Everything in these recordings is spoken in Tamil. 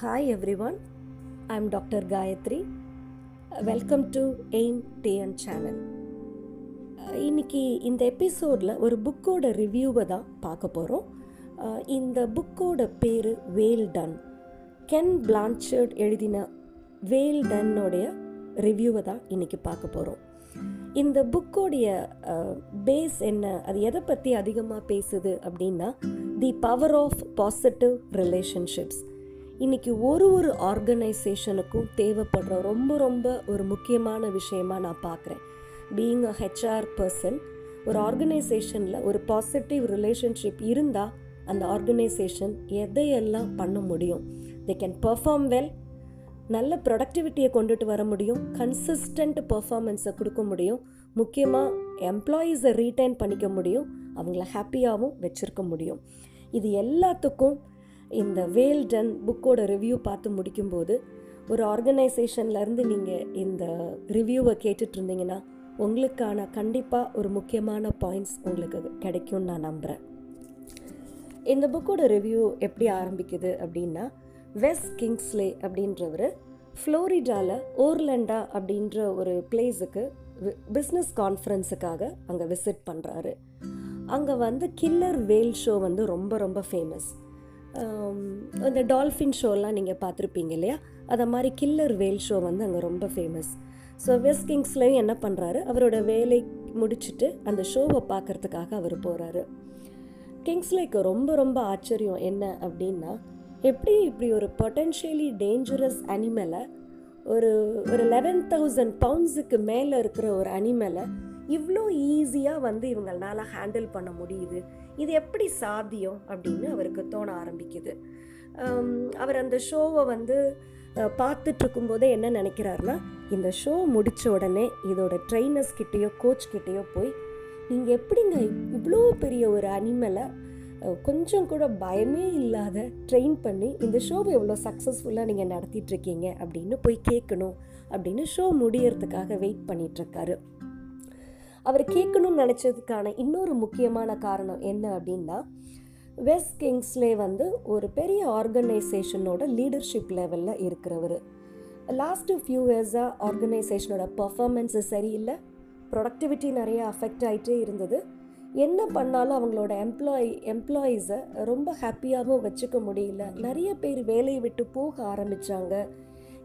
Hi everyone, I'm Dr. Gayatri. Welcome to AIM TN channel. Channel இன்னைக்கு இந்த எபிசோடில் ஒரு புக்கோட ரிவ்யூவை தான் பார்க்க போகிறோம் uh, இந்த புக்கோட பேர் வேல் டன் கென் பிளான்ச்சர்ட் எழுதின வேல் டன்னோடைய ரிவ்யூவை தான் இன்னைக்கு பார்க்க போகிறோம் இந்த புக்கோடைய பேஸ் uh, என்ன அது எதை பற்றி அதிகமாக பேசுது அப்படின்னா the power of positive relationships இன்னைக்கு ஒரு ஒரு ஆர்கனைசேஷனுக்கும் தேவைப்படுற ரொம்ப ரொம்ப ஒரு முக்கியமான விஷயமா நான் பார்க்குறேன். பீயிங் அ ஹெச்ஆர் பர்சன் ஒரு ஆர்கனைசேஷனில் ஒரு பாசிட்டிவ் ரிலேஷன்ஷிப் இருந்தால் அந்த ஆர்கனைசேஷன் எதையெல்லாம் பண்ண முடியும்? தே கேன் பெர்ஃபார்ம் வெல் நல்ல ப்ரொடக்டிவிட்டியை கொண்டுட்டு வர முடியும் கன்சிஸ்டண்ட் பர்ஃபார்மன்ஸை கொடுக்க முடியும் முக்கியமாக எம்ப்ளாயீஸை ரீட்டைன் பண்ணிக்க முடியும் அவங்கள ஹாப்பியாகவும் வச்சுருக்க முடியும். இது எல்லாத்துக்கும் இந்த வேல் டன் புக்கோட ரிவ்யூ பார்த்து முடிக்கும்போது ஒரு ஆர்கனைசேஷன்லேருந்து நீங்கள் இந்த ரிவ்யூவை கேட்டுட்டு இருந்தீங்கன்னா உங்களுக்கான கண்டிப்பாக ஒரு முக்கியமான பாயிண்ட்ஸ் உங்களுக்கு கிடைக்கும்னு நான் நம்புகிறேன் இந்த புக்கோட ரிவ்யூ எப்படி ஆரம்பிக்குது அப்படின்னா வெஸ்ட் கிங்ஸ்லே அப்படின்றவர் ஃப்ளோரிடாவில் ஓர்லண்டா அப்படின்ற ஒரு பிளேஸுக்கு பிஸ்னஸ் கான்ஃபரன்ஸுக்காக அங்கே விசிட் பண்ணுறாரு அங்கே வந்து கில்லர் வேல் ஷோ வந்து ரொம்ப ரொம்ப ஃபேமஸ் அந்த டால்ஃபின் ஷோலாம் நீங்கள் பார்த்துருப்பீங்க இல்லையா? அதை மாதிரி கில்லர் வேல் ஷோ வந்து அங்கே ரொம்ப ஃபேமஸ் ஸோ வெஸ்ட் கிங்ஸ்லையும் என்ன பண்ணுறாரு அவரோட வேலை முடிச்சுட்டு அந்த ஷோவை பார்க்கறதுக்காக அவர் போகிறாரு கிங்ஸ்லேக்கு ரொம்ப ரொம்ப ஆச்சரியம் என்ன அப்படின்னா எப்படி இப்படி ஒரு பொட்டென்ஷியலி டேஞ்சரஸ் அனிமலை ஒரு ஒரு லெவன் தௌசண்ட் பவுண்ட்ஸுக்கு மேலே இருக்கிற ஒரு அனிமலை இவ்வளோ ஈஸியாக வந்து இவங்களால ஹேண்டில் பண்ண முடியுது? இது எப்படி சாத்தியம் அப்படின்னு அவருக்கு தோண ஆரம்பிக்குது. அவர் அந்த ஷோவை வந்து பார்த்துட்ருக்கும் போதே என்ன நினைக்கிறாருன்னா இந்த ஷோ முடித்த உடனே இதோட ட்ரெயினர்ஸ் கிட்டேயோ கோச் கிட்டேயோ போய் நீங்கள் எப்படிங்க இவ்வளோ பெரிய ஒரு அனிமலை கொஞ்சம் கூட பயமே இல்லாத ட்ரெயின் பண்ணி இந்த ஷோவை எவ்வளோ சக்ஸஸ்ஃபுல்லாக நீங்கள் நடத்திட்டுருக்கீங்க அப்படின்னு போய் கேட்கணும் அப்படின்னு ஷோ முடியறதுக்காக வெயிட் பண்ணிகிட்ருக்காரு அவர் கேட்கணும்னு நினச்சதுக்கான இன்னொரு முக்கியமான காரணம் என்ன அப்படின்னா வெஸ்ட் கிங்ஸ்லே வந்து ஒரு பெரிய ஆர்கனைசேஷனோட லீடர்ஷிப் லெவலில் இருக்கிறவர். லாஸ்ட்டு ஃபியூ இயர்ஸாக ஆர்கனைசேஷனோட பர்ஃபார்மன்ஸு சரியில்லை. ப்ரொடக்டிவிட்டி நிறைய அஃபெக்ட் ஆகிட்டே இருந்தது. என்ன பண்ணாலும் அவங்களோட எம்ப்ளாயி எம்ப்ளாயீஸை ரொம்ப ஹாப்பியாகவும் வச்சுக்க முடியல. நிறைய பேர் வேலையை விட்டு போக ஆரம்பித்தாங்க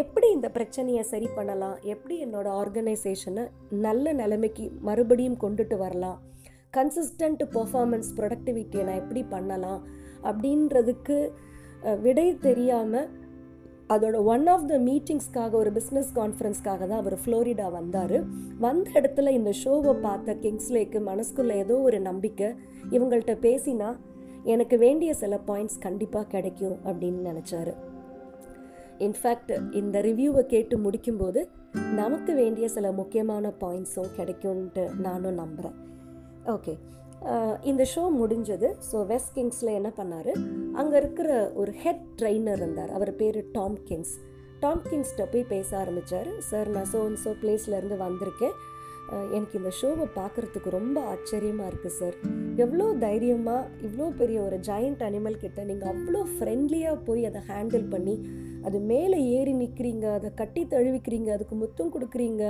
எப்படி இந்த பிரச்சனையை சரி பண்ணலாம்? எப்படி என்னோட ஆர்கனைசேஷனை நல்ல நிலைமைக்கு மறுபடியும் கொண்டுட்டு வரலாம்? கன்சிஸ்டண்ட் பர்ஃபார்மன்ஸ் ப்ரொடக்டிவிட்டியை நான் எப்படி பண்ணலாம்? அப்படின்றதுக்கு விடை தெரியாமல் அதோட ஒன் ஆஃப் த மீட்டிங்ஸ்க்காக ஒரு பிஸ்னஸ் கான்ஃபரன்ஸ்க்காக தான் அவர் ஃப்ளோரிடா வந்தார். வந்த இடத்துல இந்த ஷோவை பார்த்த கிங்ஸ்லேக்கு மனசுக்குள்ளே ஏதோ ஒரு நம்பிக்கை இவங்கள்ட்ட பேசினா எனக்கு வேண்டிய சில பாயிண்ட்ஸ் கண்டிப்பாக கிடைக்கும் அப்படின்னு நினச்சாரு. இன்ஃபேக்ட் இந்த ரிவ்யூவை கேட்டு முடிக்கும்போது நமக்கு வேண்டிய சில முக்கியமான பாயிண்ட்ஸும் கிடைக்கும்ன்ட்டு நானும் நம்புகிறேன் ஓகே இந்த ஷோ முடிஞ்சது. ஸோ வெஸ்ட் கிங்ஸில் என்ன பண்ணார்? அங்கே இருக்கிற ஒரு ஹெட் ட்ரெயினர் இருந்தார். அவர் பேர் டாம் கிங்ஸ் டாம் கிங்ஸ்கிட்ட போய் பேச ஆரம்பித்தார் சார் நான் ஸோ ஸோ பிளேஸ்லேருந்து வந்திருக்கேன். எனக்கு இந்த ஷோவை பார்க்குறதுக்கு ரொம்ப ஆச்சரியமாக இருக்குது சார் எவ்வளோ தைரியமாக இவ்வளோ பெரிய ஒரு ஜாயிண்ட் அனிமல் கிட்ட நீங்கள் அவ்வளோ ஃப்ரெண்ட்லியாக போய் அதை ஹேண்டில் பண்ணி அது மேலே ஏறி நிற்கிறீங்க அதை கட்டி தழுவிக்கிறீங்க அதுக்கு முத்தம் கொடுக்குறீங்க.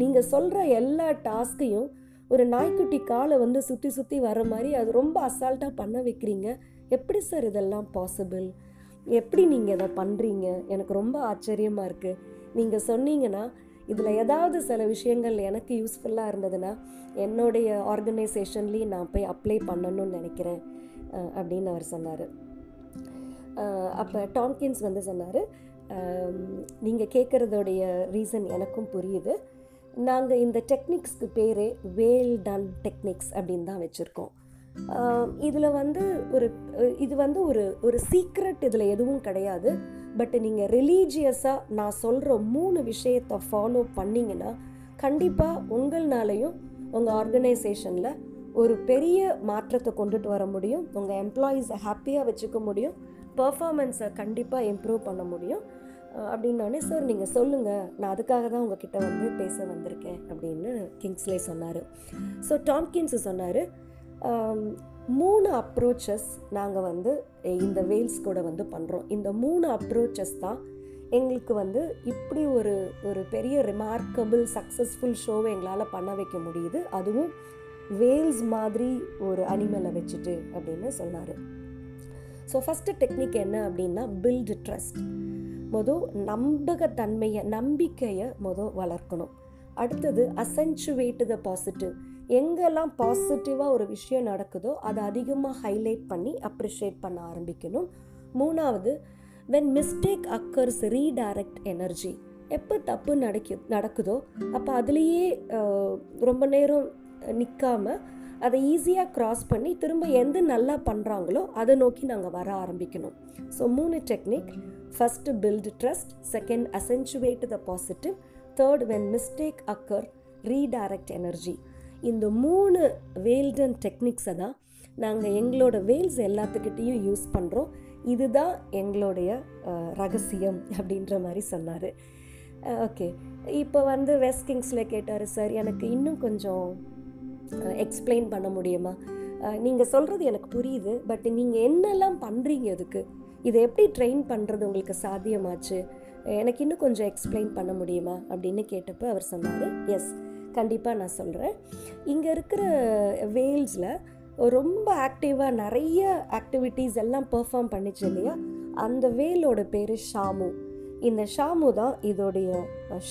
நீங்கள் சொல்கிற எல்லா டாஸ்கையும் ஒரு நாய்க்குட்டி காலை வந்து சுற்றி சுற்றி வர மாதிரி அது ரொம்ப அசால்ட்டாக பண்ண வைக்கிறீங்க. எப்படி சார் இதெல்லாம் பாசிபிள்? எப்படி நீங்கள் இதை பண்ணுறீங்க எனக்கு ரொம்ப ஆச்சரியமாக இருக்குது நீங்கள் சொன்னீங்கன்னா இதில் ஏதாவது சில விஷயங்கள் எனக்கு யூஸ்ஃபுல்லாக இருந்ததுன்னா என்னுடைய ஆர்கனைசேஷன்லேயும் நான் போய் அப்ளை பண்ணணும்னு நினைக்கிறேன் அப்படின்னு அவர் சொன்னார். அப்போ டாம்கின்ஸ் வந்து சொன்னார் நீங்கள் கேட்குறதோடைய ரீசன் எனக்கும் புரியுது. நாங்கள் இந்த டெக்னிக்ஸ்க்கு பேரே வேல் டன் டெக்னிக்ஸ் அப்படின்னு தான் வச்சுருக்கோம். இதில் வந்து ஒரு இது வந்து ஒரு ஒரு சீக்ரெட் இதில் எதுவும் கிடையாது. பட் நீங்கள் ரிலீஜியஸாக நான் சொல்கிற மூணு விஷயத்தை ஃபாலோ பண்ணிங்கன்னா கண்டிப்பாக உங்கள்னாலையும் உங்கள் ஆர்கனைசேஷனில் ஒரு பெரிய மாற்றத்தை கொண்டுட்டு வர முடியும். உங்கள் எம்ப்ளாயீஸை ஹாப்பியாக வச்சுக்க முடியும். பர்ஃபாமன்ஸை கண்டிப்பாக இம்ப்ரூவ் பண்ண முடியும். அப்படின்னோடனே சார் நீங்கள் சொல்லுங்கள் நான் அதுக்காக தான் உங்ககிட்ட வந்து பேச வந்திருக்கேன் அப்படின்னு கிங்ஸ்லே சொன்னார். ஸோ டாம்கின்ஸு சொன்னார் மூணு அப்ரோச்சஸ் நாங்கள் வந்து இந்த வேல்ஸ் கூட வந்து பண்ணுறோம் இந்த மூணு அப்ரோச்சஸ் தான் எங்களுக்கு வந்து இப்படி ஒரு ஒரு பெரிய ரிமார்க்கபிள் சக்ஸஸ்ஃபுல் ஷோவை எங்களால் பண்ண வைக்க முடியுது. அதுவும் வேல்ஸ் மாதிரி ஒரு அனிமலை வச்சுட்டு அப்படின்னு சொன்னார். ஸோ ஃபஸ்ட்டு டெக்னிக் என்ன அப்படின்னா பில்டு ட்ரஸ்ட் மொதல் நம்பகத்தன்மையை நம்பிக்கையை மொதல் வளர்க்கணும். அடுத்தது அசென்ச்சுவேட் த பாசிட்டிவ் எங்கெல்லாம் பாசிட்டிவாக ஒரு விஷயம் நடக்குதோ அதை அதிகமாக ஹைலைட் பண்ணி அப்ரிஷியேட் பண்ண ஆரம்பிக்கணும். மூணாவது when mistake occurs redirect energy எப்போ தப்பு நடக்கு நடக்குதோ அப்போ அதுலேயே ரொம்ப நேரம் நிற்காம அதை ஈஸியாக க்ராஸ் பண்ணி திரும்ப எந்த நல்லா பண்ணுறாங்களோ அதை நோக்கி நாங்கள் வர ஆரம்பிக்கணும். ஸோ மூணு technique first build trust second accentuate the positive third when mistake occur redirect energy இந்த மூணு வேல்டன் டெக்னிக்ஸை தான் நாங்கள் எங்களோட வேல்ஸ் எல்லாத்துக்கிட்டேயும் யூஸ் பண்ணுறோம் இதுதான் எங்களுடைய ரகசியம் அப்படின்ற மாதிரி சொன்னார். ஓகே இப்போ வந்து வெஸ்ட் கிங்ஸில் கேட்டார் சார் எனக்கு இன்னும் கொஞ்சம் எக்ஸ்பிளைன் பண்ண முடியுமா? நீங்கள் சொல்கிறது எனக்கு புரியுது பட் நீங்கள் என்னெல்லாம் பண்ணுறீங்க அதுக்கு? இதை எப்படி ட்ரெயின் பண்ணுறது உங்களுக்கு சாத்தியமாச்சு? எனக்கு இன்னும் கொஞ்சம் எக்ஸ்பிளைன் பண்ண முடியுமா? அப்படின்னு கேட்டப்போ அவர் சொன்னார் எஸ் கண்டிப்பாக நான் சொல்கிறேன் இங்கே இருக்கிற வேல்ஸில் ரொம்ப ஆக்டிவாக நிறைய ஆக்டிவிட்டீஸ் எல்லாம் பெர்ஃபார்ம் பண்ணிச்சு இல்லையா? அந்த வேலோட பேர் ஷாமு. இந்த ஷாமு தான் இதோடைய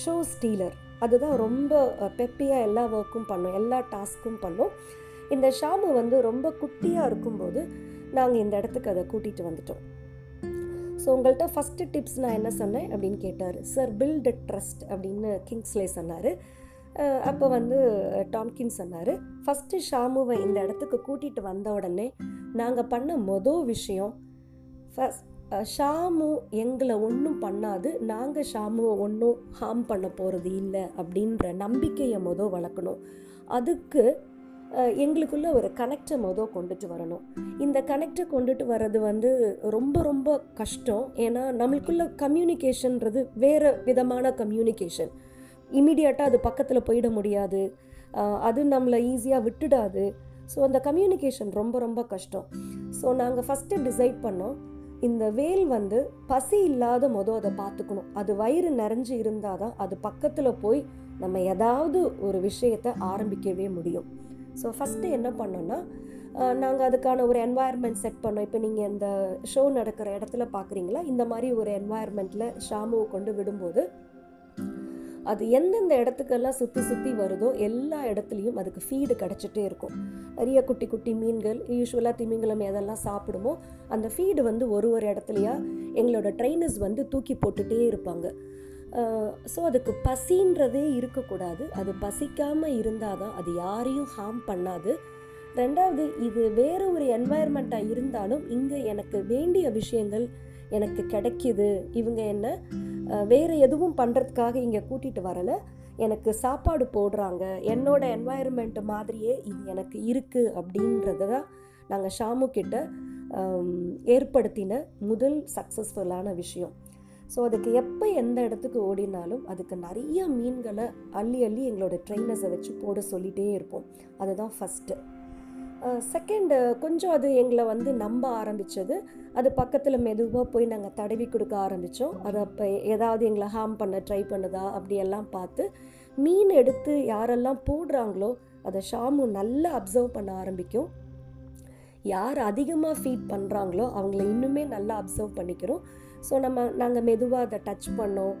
ஷோ ஸ்டீலர் அதுதான் ரொம்ப பெப்பியாக எல்லா ஒர்க்கும் பண்ணும் எல்லா டாஸ்க்கும் பண்ணும். இந்த ஷாமு வந்து ரொம்ப குட்டியாக இருக்கும்போது நாங்கள் இந்த இடத்துக்கு அதை கூட்டிகிட்டு வந்துட்டோம். ஸோ உங்கள்கிட்ட ஃபஸ்ட்டு டிப்ஸ் நான் என்ன சொன்னேன் அப்படின்னு கேட்டார். சார் பில்ட் ட்ரஸ்ட் அப்படின்னு கிங்ஸ்லே சொன்னார். அப்போ வந்து டாம்கின் சொன்னார். ஃபஸ்ட்டு ஷாமுவை இந்த இடத்துக்கு கூட்டிகிட்டு வந்த உடனே நாங்கள் பண்ண மொதல் விஷயம் ஃபஸ்ட் ஷாமு எங்களை ஒன்றும் பண்ணாது. நாங்கள் ஷாமுவை ஒன்றும் ஹார்ம் பண்ண போகிறது இல்லை அப்படின்ற நம்பிக்கையை மொதல் வளர்க்கணும். அதுக்கு எங்களுக்குள்ள ஒரு கனெக்டை மொதல் கொண்டுட்டு வரணும். இந்த கனெக்டை கொண்டுட்டு வர்றது வந்து ரொம்ப ரொம்ப கஷ்டம். ஏன்னா நம்மளுக்குள்ள கம்யூனிகேஷன்றது வேறு விதமான கம்யூனிகேஷன் இமீடியட்டாக அது பக்கத்தில் போயிட முடியாது. அது நம்மளை ஈஸியாக விட்டுடாது. ஸோ அந்த கம்யூனிகேஷன் ரொம்ப ரொம்ப கஷ்டம். ஸோ நாங்கள் ஃபஸ்ட்டு டிசைட் பண்ணோம். இந்த வேல் வந்து பசி இல்லாத மொதல் அதை பார்த்துக்கணும். அது வயிறு நிறைஞ்சு இருந்தால் தான் அது பக்கத்தில் போய் நம்ம ஏதாவது ஒரு விஷயத்தை ஆரம்பிக்கவே முடியும். ஸோ ஃபஸ்ட்டு என்ன பண்ணோன்னா நாங்கள் அதுக்கான ஒரு என்வாயர்மெண்ட் செட் பண்ணோம். இப்போ நீங்கள் இந்த ஷோ நடக்கிற இடத்துல பார்க்குறீங்களா? இந்த மாதிரி ஒரு என்வாயர்மெண்ட்டில் ஷாமுவை கொண்டு விடும்போது அது எந்தெந்த இடத்துக்கெல்லாம் சுற்றி சுற்றி வருதோ எல்லா இடத்துலையும் அதுக்கு ஃபீடு கிடச்சிட்டே இருக்கும். நிறைய குட்டி குட்டி மீன்கள் யூஸ்வலாக திமிங்கலம் எதெல்லாம் சாப்பிடுமோ அந்த ஃபீடு வந்து ஒரு ஒரு இடத்துலையா எங்களோட ட்ரைனர்ஸ் வந்து தூக்கி போட்டுகிட்டே இருப்பாங்க. ஸோ அதுக்கு பசின்றதே இருக்கக்கூடாது. அது பசிக்காமல் இருந்தால் தான் அது யாரையும் ஹார்ம் பண்ணாது. ரெண்டாவது இது வேற ஒரு என்வாயர்மெண்ட்டாக இருந்தாலும் இங்கே எனக்கு வேண்டிய விஷயங்கள் எனக்கு கிடைக்கிது. இவங்க என்ன வேறு எதுவும் பண்ணுறதுக்காக இங்கே கூட்டிகிட்டு வரலை. எனக்கு சாப்பாடு போடுறாங்க. என்னோட என்வாயர்மெண்ட் மாதிரியே இது எனக்கு இருக்குது அப்படின்றத தான் நாங்கள் ஷாமு கிட்ட ஏற்படுத்தின முதல் சக்ஸஸ்ஃபுல்லான விஷயம். ஸோ அதுக்கு எப்போ எந்த இடத்துக்கு ஓடினாலும் அதுக்கு நிறைய மீன்களை அள்ளி அள்ளி எங்களோட ட்ரெயினர்ஸை வச்சு போட சொல்லிகிட்டே இருப்போம். அதுதான் ஃபஸ்ட்டு செகண்டு கொஞ்சம் அது எங்களை வந்து நம்ப ஆரம்பித்தது அது பக்கத்தில் மெதுவாக போய் நாங்கள் தடவி கொடுக்க ஆரம்பித்தோம் அதை அப்போ ஏதாவது எங்களை ஹார்ம் பண்ண ட்ரை பண்ணுதா அப்படியெல்லாம் பார்த்து மீன் எடுத்து யாரெல்லாம் போடுறாங்களோ அதை ஷாமு நல்லா அப்சர்வ் பண்ண ஆரம்பிக்கும். யார் அதிகமாக ஃபீட் பண்ணுறாங்களோ அவங்கள இன்னுமே நல்லா அப்சர்வ் பண்ணிக்கிறோம். ஸோ நம்ம நாங்கள் மெதுவாக அதை டச் பண்ணோம்.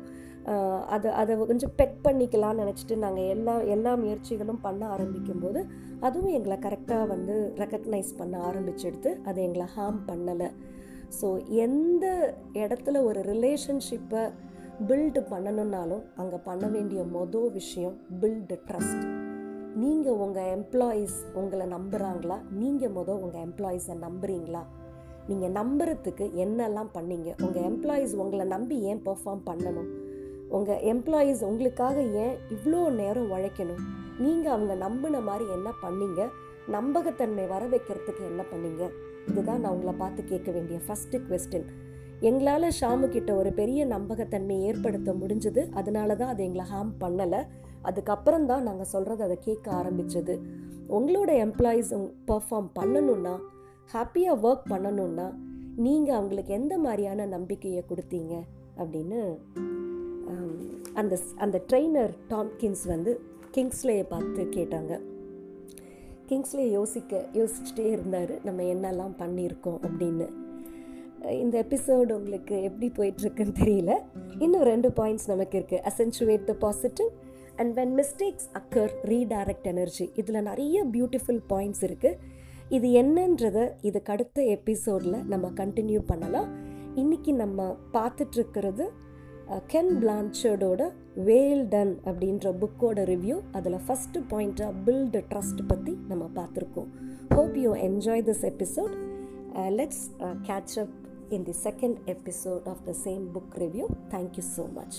அதை அதை கொஞ்சம் பெக் பண்ணிக்கலாம்னு நினச்சிட்டு நாங்கள் எல்லா எல்லா முயற்சிகளும் பண்ண ஆரம்பிக்கும்போது அதுவும் எங்களை கரெக்டாக வந்து ரெக்கக்னைஸ் பண்ண ஆரம்பிச்செடுத்து அது எங்களை ஹார்ம் பண்ணலை. ஸோ எந்த இடத்துல ஒரு ரிலேஷன்ஷிப்பை பில்டு பண்ணணுன்னாலும் அங்கே பண்ண வேண்டிய மொதல் விஷயம் பில்டு ட்ரஸ்ட் நீங்கள் உங்கள் எம்ப்ளாயீஸ் உங்களை நம்புகிறாங்களா நீங்கள் மொதல் உங்கள் எம்ப்ளாயீஸை நம்புறீங்களா? நீங்கள் நம்புறதுக்கு என்னெல்லாம் பண்ணீங்க? உங்கள் எம்ப்ளாயீஸ் உங்களை நம்பி ஏன் பெர்ஃபார்ம் பண்ணணும்? உங்கள் எம்ப்ளாயீஸ் உங்களுக்காக ஏன் இவ்வளோ நேரம் உழைக்கணும்? நீங்கள் அவங்க நம்பின மாதிரி என்ன பண்ணீங்க? நம்பகத்தன்மை வர வைக்கிறதுக்கு என்ன பண்ணீங்க? இதுதான் நான் உங்களை பார்த்து கேட்க வேண்டிய ஃபஸ்ட்டு கொஸ்டின் எங்களால் ஷாமு கிட்ட ஒரு பெரிய நம்பகத்தன்மை ஏற்படுத்த முடிஞ்சது. அதனால தான் அது எங்களை ஹார்ம் பண்ணலை. அதுக்கப்புறம் தான் நாங்கள் சொல்கிறத அதை கேட்க ஆரம்பித்தது உங்களோட எம்ப்ளாயீஸ் பர்ஃபார்ம் பண்ணணுன்னா ஹாப்பியாக ஒர்க் பண்ணணும்னா நீங்கள் அவங்களுக்கு எந்த மாதிரியான நம்பிக்கையை கொடுத்தீங்க? அப்படின்னு அந்த அந்த ட்ரெயினர் டாம்கின்ஸ் வந்து கிங்ஸ்லேயை பார்த்து கேட்டாங்க. கிங்ஸ்லே யோசிக்க யோசிச்சுட்டே இருந்தார். நம்ம என்னெல்லாம் பண்ணியிருக்கோம் அப்படின்னு. இந்த எபிசோடு உங்களுக்கு எப்படி போயிட்டுருக்குன்னு தெரியல. இன்னும் ரெண்டு பாயிண்ட்ஸ் நமக்கு இருக்குது accentuate the positive and when mistakes occur redirect energy இதில் நிறைய பியூட்டிஃபுல் பாயிண்ட்ஸ் இருக்குது இது என்னன்றதை இதுக்கு அடுத்த எபிசோடில் நம்ம கண்டினியூ பண்ணலாம். இன்றைக்கி நம்ம பார்த்துட்ருக்கிறது கென் பிளான்ச்சர்டோட வேல் டன் அப்படின்ற புக்கோட ரிவ்யூ அதில் ஃபஸ்ட்டு பாயிண்ட்டாக பில்டு ட்ரஸ்ட் பற்றி நம்ம பார்த்துருக்கோம். Hope you enjoy this episode let's catch up in the second episode of the same book review thank you so much.